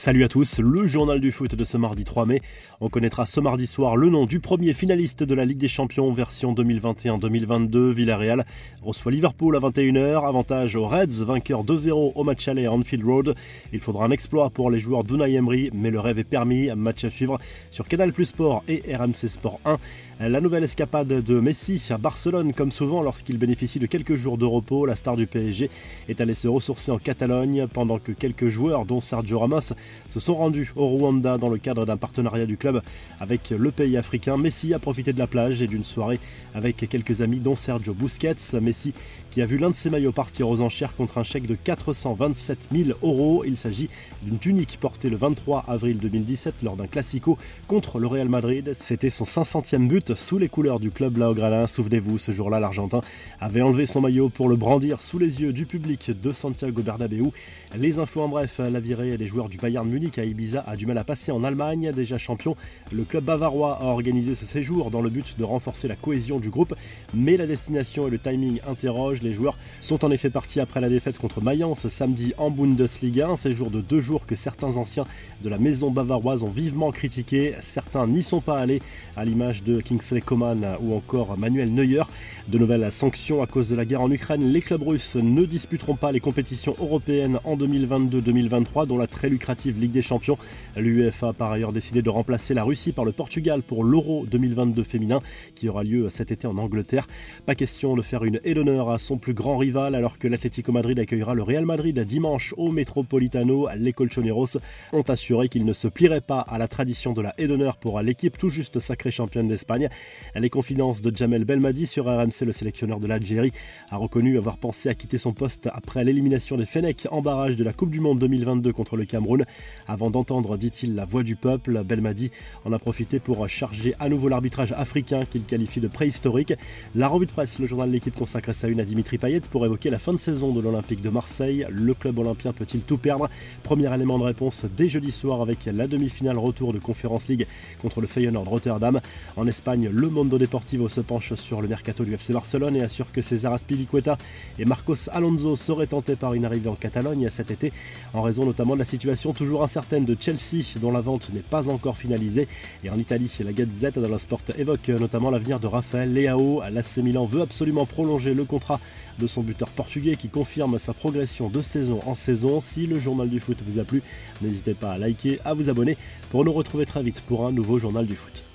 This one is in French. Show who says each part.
Speaker 1: Salut à tous, le journal du foot de ce mardi 3 mai. On connaîtra ce mardi soir le nom du premier finaliste de la Ligue des Champions version 2021-2022. Villarreal reçoit Liverpool à 21h. Avantage aux Reds, vainqueur 2-0 au match aller à Anfield Road. Il faudra un exploit pour les joueurs d'Unai mais le rêve est permis. Match à suivre sur Canal Plus Sport et RMC Sport 1. La nouvelle escapade de Messi à Barcelone, comme souvent lorsqu'il bénéficie de quelques jours de repos, la star du PSG est allé se ressourcer en Catalogne pendant que quelques joueurs, dont Sergio Ramos, se sont rendus au Rwanda dans le cadre d'un partenariat du club avec le pays africain. Messi a profité de la plage et d'une soirée avec quelques amis dont Sergio Busquets. Messi qui a vu l'un de ses maillots partir aux enchères contre un chèque de 427 000 euros. Il s'agit d'une tunique portée le 23 avril 2017 lors d'un classico contre le Real Madrid. C'était son 500e but sous les couleurs du club Laograna. Souvenez-vous, ce jour-là, l'Argentin avait enlevé son maillot pour le brandir sous les yeux du public de Santiago Bernabéu. Les infos en bref, la virée des joueurs du Bayern Munich à Ibiza a du mal à passer en Allemagne. Déjà champion, le club bavarois a organisé ce séjour dans le but de renforcer la cohésion du groupe, mais la destination et le timing interrogent. Les joueurs sont en effet partis après la défaite contre Mayence samedi en Bundesliga, un séjour de deux jours que certains anciens de la maison bavaroise ont vivement critiqué. Certains n'y sont pas allés, à l'image de Kingsley Coman ou encore Manuel Neuer. De nouvelles sanctions à cause de la guerre en Ukraine. Les clubs russes ne disputeront pas les compétitions européennes en 2022-2023, dont la très lucrative Ligue des Champions. L'UEFA a par ailleurs décidé de remplacer la Russie par le Portugal pour l'Euro 2022 féminin qui aura lieu cet été en Angleterre. Pas question de faire une haie d'honneur à son plus grand rival alors que l'Atlético Madrid accueillera le Real Madrid dimanche au Metropolitano. Les Colchoneros ont assuré qu'ils ne se plieraient pas à la tradition de la haie d'honneur pour l'équipe tout juste sacrée championne d'Espagne. Les confidences de Jamel Belmadi sur RMC, le sélectionneur de l'Algérie, a reconnu avoir pensé à quitter son poste après l'élimination des Fenech en barrage de la Coupe du Monde 2022 contre le Cameroun. Avant d'entendre, dit-il, la voix du peuple, Belmadi en a profité pour charger à nouveau l'arbitrage africain qu'il qualifie de préhistorique. La revue de presse, le journal de l'équipe consacre sa une à Dimitri Payet pour évoquer la fin de saison de l'Olympique de Marseille. Le club olympien peut-il tout perdre? Premier élément de réponse dès jeudi soir avec la demi-finale retour de Conference League contre le Feyenoord Rotterdam. En Espagne, le Mondo Deportivo se penche sur le mercato du FC Barcelone et assure que César Aspilicueta et Marcos Alonso seraient tentés par une arrivée en Catalogne cet été en raison notamment de la situation toujours incertaine de Chelsea dont la vente n'est pas encore finalisée. Et en Italie, la Gazette dello Sport évoque notamment l'avenir de Raphaël Leao. L'AC Milan veut absolument prolonger le contrat de son buteur portugais qui confirme sa progression de saison en saison. Si le journal du foot vous a plu, n'hésitez pas à liker, à vous abonner pour nous retrouver très vite pour un nouveau journal du foot.